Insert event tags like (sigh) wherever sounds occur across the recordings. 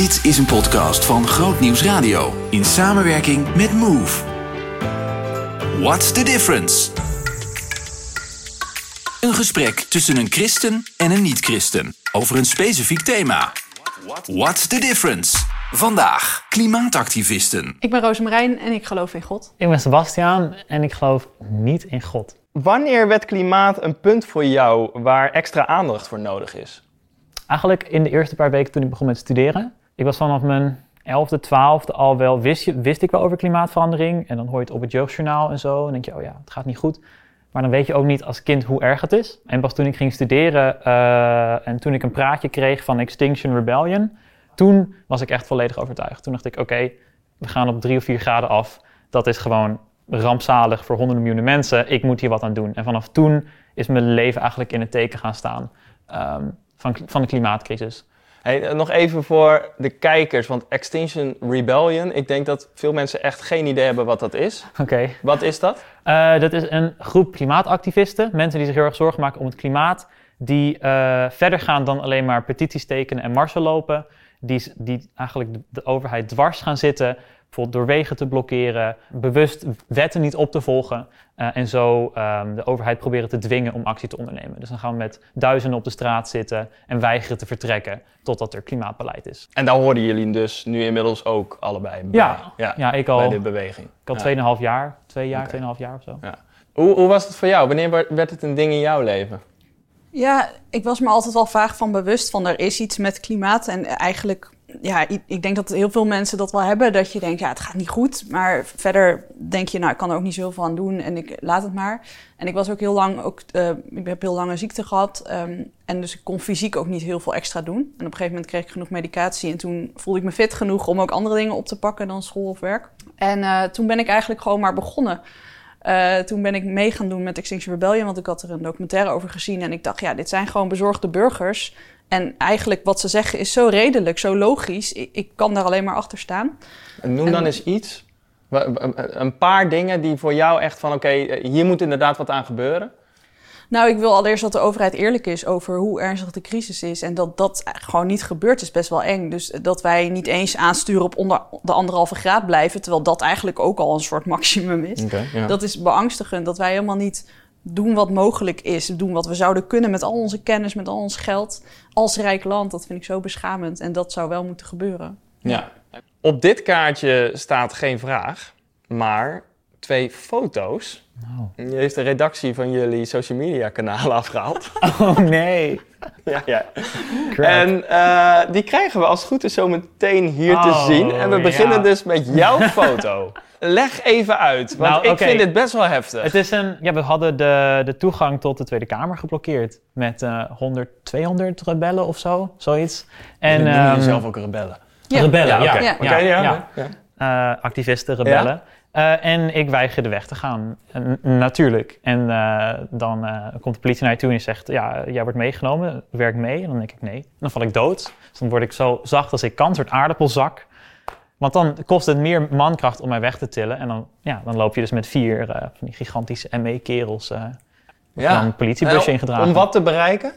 Dit is een podcast van Groot Nieuws Radio in samenwerking met Move. What's the difference? Een gesprek tussen een christen en een niet-christen over een specifiek thema. What's the difference? Vandaag klimaatactivisten. Ik ben Rosemarijn en ik geloof in God. Ik ben Sebastiaan en ik geloof niet in God. Wanneer werd klimaat een punt voor jou waar extra aandacht voor nodig is? Eigenlijk in de eerste paar weken toen ik begon met studeren. Ik was vanaf mijn 11e, 12e al wel, wist, wist ik wel over klimaatverandering. En dan hoor je het op het jeugdjournaal en zo. En denk je, oh ja, het gaat niet goed. Maar dan weet je ook niet als kind hoe erg het is. En pas toen ik ging studeren eh, en toen ik een praatje kreeg van Extinction Rebellion, toen was ik echt volledig overtuigd. Toen dacht ik, oké, we gaan op drie of vier graden af. Dat is gewoon rampzalig voor honderden miljoenen mensen. Ik moet hier wat aan doen. En vanaf toen is mijn leven eigenlijk in het teken gaan staan ehm, van, van de klimaatcrisis. Hey, eh, nog even voor de kijkers, want Extinction Rebellion, ik denk dat veel mensen echt geen idee hebben wat dat is. (laughs) Oké. Wat is dat? Uh, dat is een groep klimaatactivisten, mensen die zich heel erg zorgen maken om het klimaat, die uh, verder gaan dan alleen maar petities tekenen en marsen lopen, die, die eigenlijk de, de overheid dwars gaan zitten, bijvoorbeeld door wegen te blokkeren, bewust wetten niet op te volgen uh, en zo um, de overheid proberen te dwingen om actie te ondernemen. Dus dan gaan we met duizenden op de straat zitten en weigeren te vertrekken totdat er klimaatbeleid is. En daar hoorden jullie dus nu inmiddels ook allebei bij? Ja, ja, ja ik al, bij de beweging. Ik al tweeënhalf ja. jaar, twee jaar, okay. tweeënhalf jaar of zo. Ja. Hoe, hoe was het voor jou? Wanneer werd het een ding in jouw leven? Ja, ik was me altijd wel vaag van bewust van er is iets met klimaat en eigenlijk ja, ik denk dat heel veel mensen dat wel hebben. Dat je denkt, ja, het gaat niet goed. Maar verder denk je, nou, ik kan er ook niet zoveel aan doen en ik laat het maar. En ik was ook heel lang, ook, uh, ik heb heel lang een ziekte gehad. Um, en dus ik kon fysiek ook niet heel veel extra doen. En op een gegeven moment kreeg ik genoeg medicatie. En toen voelde ik me fit genoeg om ook andere dingen op te pakken dan school of werk. En uh, toen ben ik eigenlijk gewoon maar begonnen. Uh, toen ben ik mee gaan doen met Extinction Rebellion, want ik had er een documentaire over gezien. En ik dacht, ja, dit zijn gewoon bezorgde burgers. En eigenlijk wat ze zeggen is zo redelijk, zo logisch. Ik, ik kan daar alleen maar achter staan. Noem en, dan eens iets. Een paar dingen die voor jou echt van, oké, okay, hier moet inderdaad wat aan gebeuren. Nou, ik wil allereerst dat de overheid eerlijk is over hoe ernstig de crisis is. En dat dat gewoon niet gebeurt, is best wel eng. Dus dat wij niet eens aansturen op onder de anderhalve graad blijven. Terwijl dat eigenlijk ook al een soort maximum is. Okay, ja. Dat is beangstigend. Dat wij helemaal niet doen wat mogelijk is. Doen wat we zouden kunnen met al onze kennis, met al ons geld. Als rijk land, dat vind ik zo beschamend. En dat zou wel moeten gebeuren. Ja. Op dit kaartje staat geen vraag, maar twee foto's. Oh. Je heeft de redactie van jullie social media kanalen afgehaald. (laughs) Oh nee. ja, ja. En uh, die krijgen we als het goed is zo meteen hier oh, te zien. En we beginnen ja. dus met jouw (laughs) foto. Leg even uit, want nou, ik okay. vind dit best wel heftig. Het is een, ja, we hadden de, de toegang tot de Tweede Kamer geblokkeerd met uh, 100, 200 rebellen of zo, zoiets. En um, um, zelf ook rebellen. Ja. Rebellen, ja. Okay. ja. Okay, ja. ja. ja. Uh, activisten, rebellen. Uh, en ik weigerde weg te gaan, N natuurlijk. En uh, dan uh, komt de politie naar je toe en die zegt, ja, jij wordt meegenomen, werk mee. En dan denk ik nee. En dan val ik dood. Dus dan word ik zo zacht als ik kan, een soort aardappelzak. Want dan kost het meer mankracht om mij weg te tillen. En dan, ja, dan loop je dus met vier van die gigantische ME-kerels ja. een politiebusje ingedragen. Om wat te bereiken?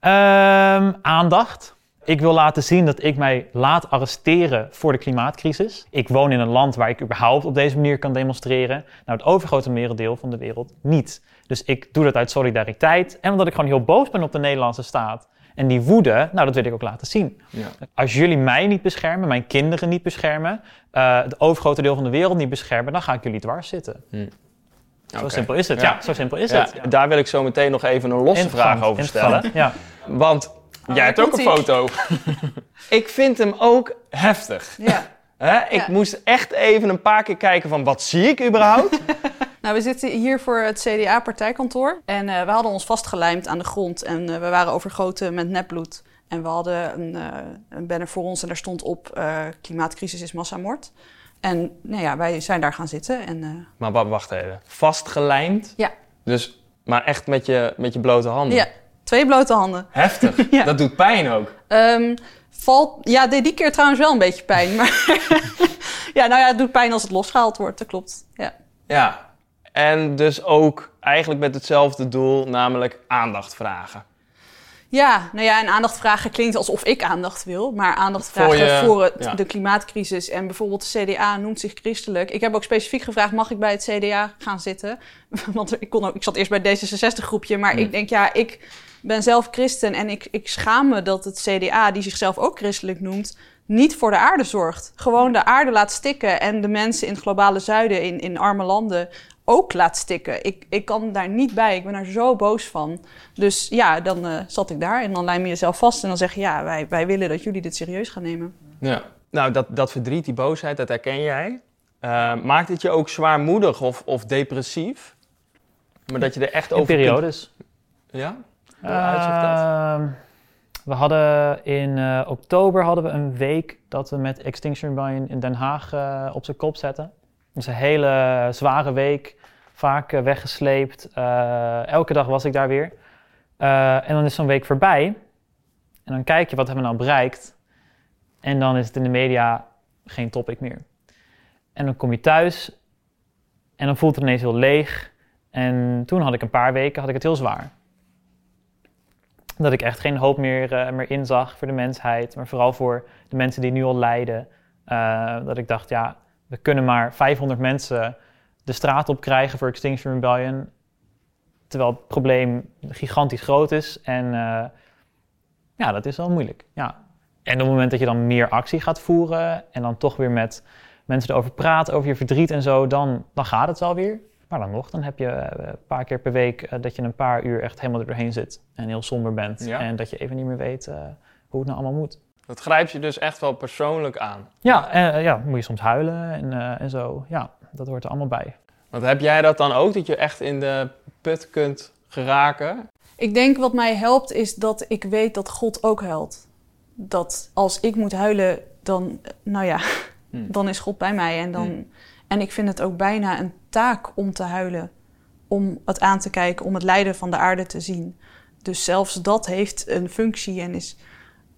Um, aandacht. Ik wil laten zien dat ik mij laat arresteren voor de klimaatcrisis. Ik woon in een land waar ik überhaupt op deze manier kan demonstreren. Nou, het overgrote merendeel van de wereld niet. Dus ik doe dat uit solidariteit en omdat ik gewoon heel boos ben op de Nederlandse staat. En die woede, nou, dat wil ik ook laten zien. Ja. Als jullie mij niet beschermen, mijn kinderen niet beschermen, uh, het overgrote deel van de wereld niet beschermen, dan ga ik jullie dwars zitten. Hm. Zo okay. simpel is het. Ja, ja zo simpel is ja. het. Ja. Daar wil ik zo meteen nog even een losse vraag over stellen. Ja. Want Oh, Jij hebt ook een foto. (laughs) ik vind hem ook heftig. Ja. Hè? Ik ja. moest echt even een paar keer kijken van wat zie ik überhaupt? (laughs) nou, we zitten hier voor het CDA-partijkantoor. En uh, we hadden ons vastgelijmd aan de grond. En uh, we waren overgoten met nepbloed. En we hadden een, uh, een banner voor ons en daar stond op... klimaatcrisis is massamoord. En nou ja, wij zijn daar gaan zitten. En, maar wacht even. Vastgelijmd? Ja. Dus, maar echt met je, met je blote handen? Ja. Twee blote handen. Heftig. (laughs) ja. Dat doet pijn ook. Um, valt, ja, deed die keer trouwens wel een beetje pijn. Maar (laughs) ja, nou ja, het doet pijn als het losgehaald wordt. Dat klopt. Ja. Ja. En dus ook eigenlijk met hetzelfde doel, namelijk aandacht vragen. Ja, nou ja, en aandacht vragen klinkt alsof ik aandacht wil. Maar aandacht Voor vragen je- voor het, ja. de klimaatcrisis. En bijvoorbeeld de CDA noemt zich christelijk. Ik heb ook specifiek gevraagd, mag ik bij het CDA gaan zitten? (laughs) Want ik, kon ook, ik zat eerst bij het D66-groepje. Maar ik denk, ja, ik ben zelf christen. En ik, ik schaam me dat het CDA, die zichzelf ook christelijk noemt... niet voor de aarde zorgt. Gewoon de aarde laat stikken. En de mensen in het globale zuiden, in, in arme landen... ook laat stikken. Ik, ik kan daar niet bij. Ik ben daar zo boos van. Dus ja, dan eh, zat ik daar en dan lijm je jezelf vast en dan zeg je ja, wij, wij willen dat jullie dit serieus gaan nemen. Ja. Nou, dat, dat verdriet, die boosheid, dat herken jij. Eh, maakt het je ook zwaarmoedig of, of depressief? Maar dat je er echt In over kunt- periodes. Ja? Ehm, we hadden in eh, oktober hadden we een week dat we met Extinction Rebellion in Den Haag eh, op zijn kop zetten. Is een hele zware week, vaak eh, weggesleept. Eh, elke dag was ik daar weer. Eh, en dan is zo'n week voorbij. En dan kijk je wat hebben we nou bereikt. En dan is het in de media geen topic meer. En dan kom je thuis en dan voelt het ineens heel leeg. En toen had ik een paar weken had ik het heel zwaar. Dat ik echt geen hoop meer, meer inzag voor de mensheid, maar vooral voor de mensen die nu al lijden. Dat ik dacht, ja, we kunnen maar 500 mensen de straat op krijgen voor Extinction Rebellion. Terwijl het probleem gigantisch groot is. En eh, ja, dat is wel moeilijk. Ja. En op het moment dat je dan meer actie gaat voeren en dan toch weer met mensen erover praat, over je verdriet en zo, dan, dan gaat het wel weer. Maar dan nog, dan heb je eh, een paar keer per week eh, dat je een paar uur echt helemaal er doorheen zit en heel somber bent. Ja. En dat je even niet meer weet hoe het nou allemaal moet. Dat grijpt je dus echt wel persoonlijk aan. Ja, eh, ja, moet je soms huilen en, eh, en zo. Ja, dat hoort er allemaal bij. Want heb jij dat dan ook, dat je echt in de put kunt geraken? Ik denk wat mij helpt is dat ik weet dat God ook huilt. Dat als ik moet huilen, dan, eh, nou ja, Hmm. (laughs) dan is God bij mij. En, dan, Hmm. en ik vind het ook bijna een taak om te huilen. Om het aan te kijken, om het lijden van de aarde te zien. Dus zelfs dat heeft een functie en is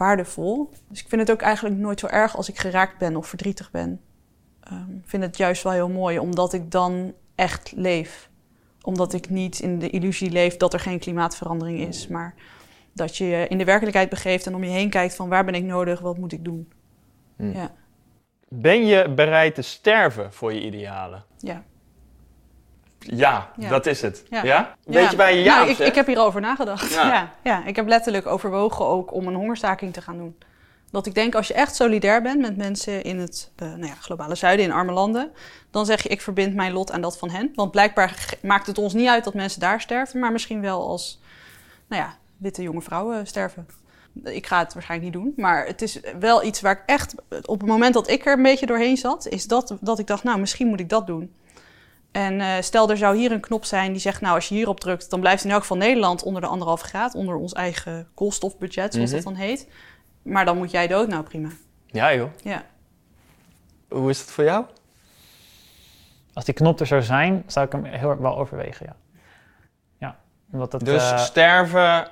waardevol. Dus ik vind het ook eigenlijk nooit zo erg als ik geraakt ben of verdrietig ben. Ehm, Ik vind het juist wel heel mooi, omdat ik dan echt leef. Omdat ik niet in de illusie leef dat er geen klimaatverandering is, maar dat je je in de werkelijkheid begeeft en om je heen kijkt van waar ben ik nodig, wat moet ik doen. Hmm. Ja, Ben je bereid te sterven voor je idealen? ja. Ja, Ja. dat is het. Ja? Ja. Weet Ja. je bij je ja Nou, ik, ik heb hierover nagedacht. Ja. Ja. Ik heb letterlijk overwogen ook om een hongerstaking te gaan doen. Dat ik denk, als je echt solidair bent met mensen in het eh, nou ja, globale zuiden, in arme landen, dan zeg je, ik verbind mijn lot aan dat van hen. Want blijkbaar maakt het ons niet uit dat mensen daar sterven, maar misschien wel als, nou ja, witte jonge vrouwen sterven. Ik ga het waarschijnlijk niet doen, maar het is wel iets waar ik echt, op het moment dat ik er een beetje doorheen zat, is dat, dat ik dacht, nou, misschien moet ik dat doen. En eh, stel, er zou hier een knop zijn die zegt, nou, als je hierop drukt, dan blijft in elk geval Nederland onder de anderhalve graad, onder ons eigen koolstofbudget, zoals Mhm. dat dan heet. Maar dan moet jij dood, nou prima. Ja joh. Ja. Hoe is het voor jou? Als die knop er zou zijn, zou ik hem heel erg wel overwegen, ja. Ja, omdat dat... Dus eh, sterven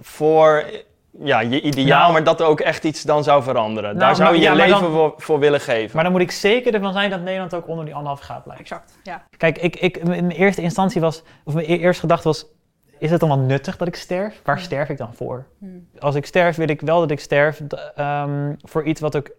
voor ja, je ideaal, Nou- maar dat er ook echt iets dan zou veranderen. Nou, Daar zou je maar- je leven dan- voor, voor willen geven. maar dan moet ik zeker ervan zijn dat Nederland ook onder die anderhalf graad blijft. Exact, ja. Kijk, ik, ik, in mijn eerste instantie was, of mijn e- eerste gedachte was, is het dan wel nuttig dat ik sterf? Waar sterf ik dan voor? Hmm. Als ik sterf, wil ik wel dat ik sterf ehm, voor iets wat ook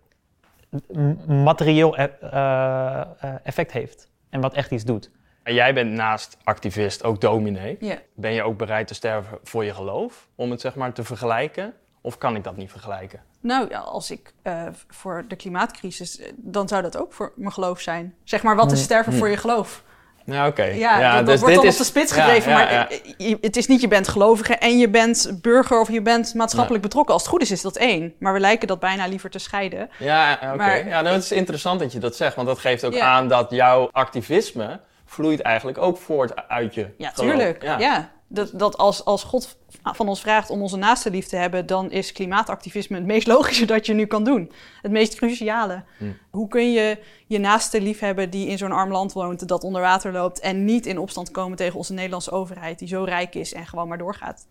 materieel e- eh, eh, effect heeft. En wat echt iets doet. En jij bent naast activist ook dominee. ja. Ben je ook bereid te sterven voor je geloof? Om het zeg maar te vergelijken? Of kan ik dat niet vergelijken? Nou ja, als ik eh, voor de klimaatcrisis, eh, dan zou dat ook voor mijn geloof zijn. Zeg maar, wat is Hmm. sterven voor je geloof? Ja, oké. Ja, dat, dat dus wordt dit dan is- op de spits gedreven. ja, maar ja. eh, je- het is niet je bent gelovige en je bent burger of je bent maatschappelijk betrokken. Als het goed is, is dat één. Maar we lijken dat bijna liever te scheiden. Ja, oké. Ja, nou, het is interessant dat je dat zegt. Want dat geeft ook Ja. aan dat jouw activisme vloeit eigenlijk ook voort uit je Ja, geloof. tuurlijk. Ja. Dat, dat als, als God van ons vraagt om onze naaste lief te hebben, dan is klimaatactivisme het meest logische dat je nu kan doen. Het meest cruciale. Hmm. Hoe kun je je naaste lief hebben die in zo'n arm land woont, dat onder water loopt en niet in opstand komen tegen onze Nederlandse overheid, die zo rijk is en gewoon maar doorgaat?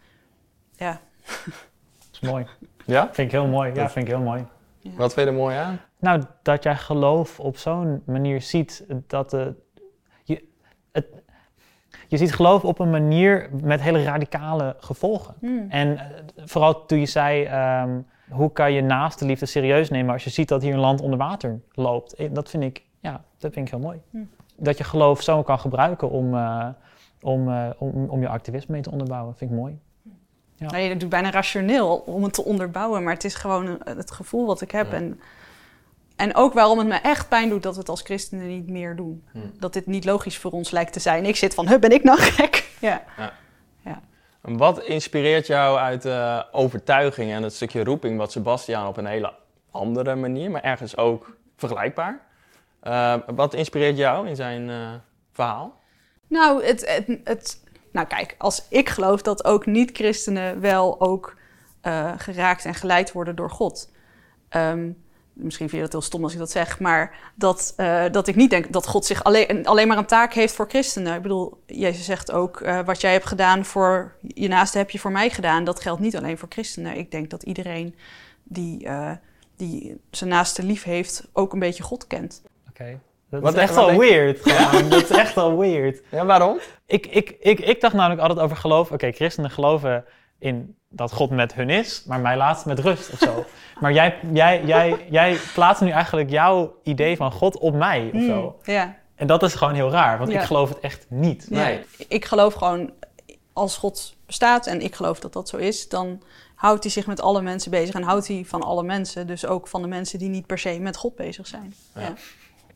Ja. (laughs) Dat is mooi. Ja? Vind ik heel mooi. Ja, vind ik heel mooi. Wat vind je er mooi aan? Nou, dat jij geloof op zo'n manier ziet dat de, het, Je ziet geloof op een manier met hele radicale gevolgen. Hmm. En eh, vooral toen je zei, ehm, hoe kan je naast de liefde serieus nemen als je ziet dat hier een land onder water loopt. Eh, Dat vind ik, ja, dat vind ik heel mooi. Hm. Dat je geloof zo kan gebruiken om, eh, om, om, om je activisme mee te onderbouwen, vind ik mooi. Ja. Nee, dat doet bijna rationeel om het te onderbouwen, maar het is gewoon het gevoel wat ik heb. Ja. En, en ook waarom het me echt pijn doet dat we het als christenen niet meer doen. Hm. Dat dit niet logisch voor ons lijkt te zijn. Ik zit van, huh, ben ik nou gek? (laughs) Ja. En Wat inspireert jou uit de overtuiging en het stukje roeping wat Sebastiaan op een hele andere manier, maar ergens ook vergelijkbaar? Eh, wat inspireert jou in zijn eh, verhaal? Nou, het, het, het, nou, kijk, als ik geloof dat ook niet-christenen wel ook eh, geraakt en geleid worden door God. Ehm, misschien vind je dat heel stom als ik dat zeg, maar dat, eh, dat ik niet denk dat God zich alleen, alleen maar een taak heeft voor christenen. Ik bedoel, Jezus zegt ook, eh, wat jij hebt gedaan voor je naaste heb je voor mij gedaan. Dat geldt niet alleen voor christenen. Ik denk dat iedereen die, eh, die zijn naaste lief heeft, ook een beetje God kent. Oké. Dat Wat is echt wel weird. gewoon. Dat is echt wel weird. Ja, waarom? Ik, ik, ik, ik dacht namelijk altijd over geloof. Oké, christenen geloven in dat God met hun is, maar mij laat met rust of zo. (laughs) maar jij, jij, jij, jij plaatst nu eigenlijk jouw idee van God op mij of zo. Hmm, ja. En dat is gewoon heel raar, want Ja. ik geloof het echt niet. Ja, Nee. ik geloof gewoon, als God bestaat en ik geloof dat dat zo is, dan houdt hij zich met alle mensen bezig en houdt hij van alle mensen. Dus ook van de mensen die niet per se met God bezig zijn. Ja, Ja.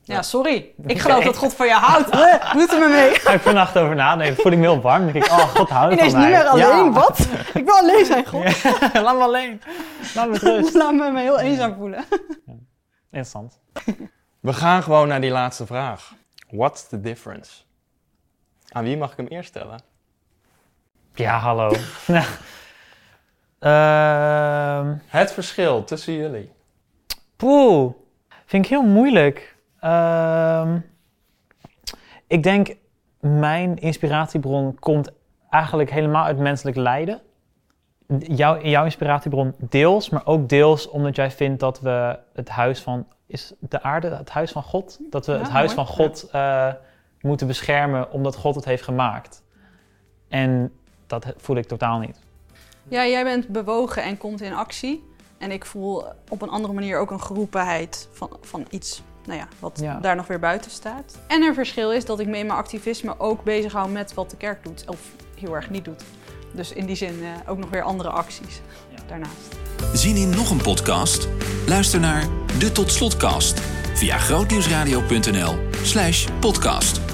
Ja. sorry. Ik (laughs) geloof dat God van je houdt. (laughs) Het er maar mee. Ga ik vannacht over nadenken, voel ik me heel warm. Dan denk ik, oh, God houdt Ineens van niet mij. meer alleen. Ja. Wat? Ik wil alleen zijn, God. (laughs) Laat me alleen. Laat me rust. Laat me me heel eenzaam voelen. Interessant. We gaan gewoon naar die laatste vraag. What's the difference? Aan wie mag ik hem eerst stellen? Ja, hallo. Ehm, Het verschil tussen jullie. Poeh, vind ik heel moeilijk. Ehm, ik denk, mijn inspiratiebron komt eigenlijk helemaal uit menselijk lijden. Jouw, jouw inspiratiebron deels, maar ook deels omdat jij vindt dat we het huis van... Is de aarde het huis van God? Dat we Ja, het huis mooi. van God eh, moeten beschermen omdat God het heeft gemaakt. En dat voel ik totaal niet. Ja, jij bent bewogen en komt in actie. En ik voel op een andere manier ook een geroepenheid van, van iets nou ja, wat Ja. daar nog weer buiten staat. En een verschil is dat ik me in mijn activisme ook bezighoud met wat de kerk doet. Of heel erg niet doet. Dus in die zin eh, ook nog weer andere acties Ja. daarnaast. Zien in nog een podcast? Luister naar de Tot Slotcast via grootnieuwsradio.nl slash podcast.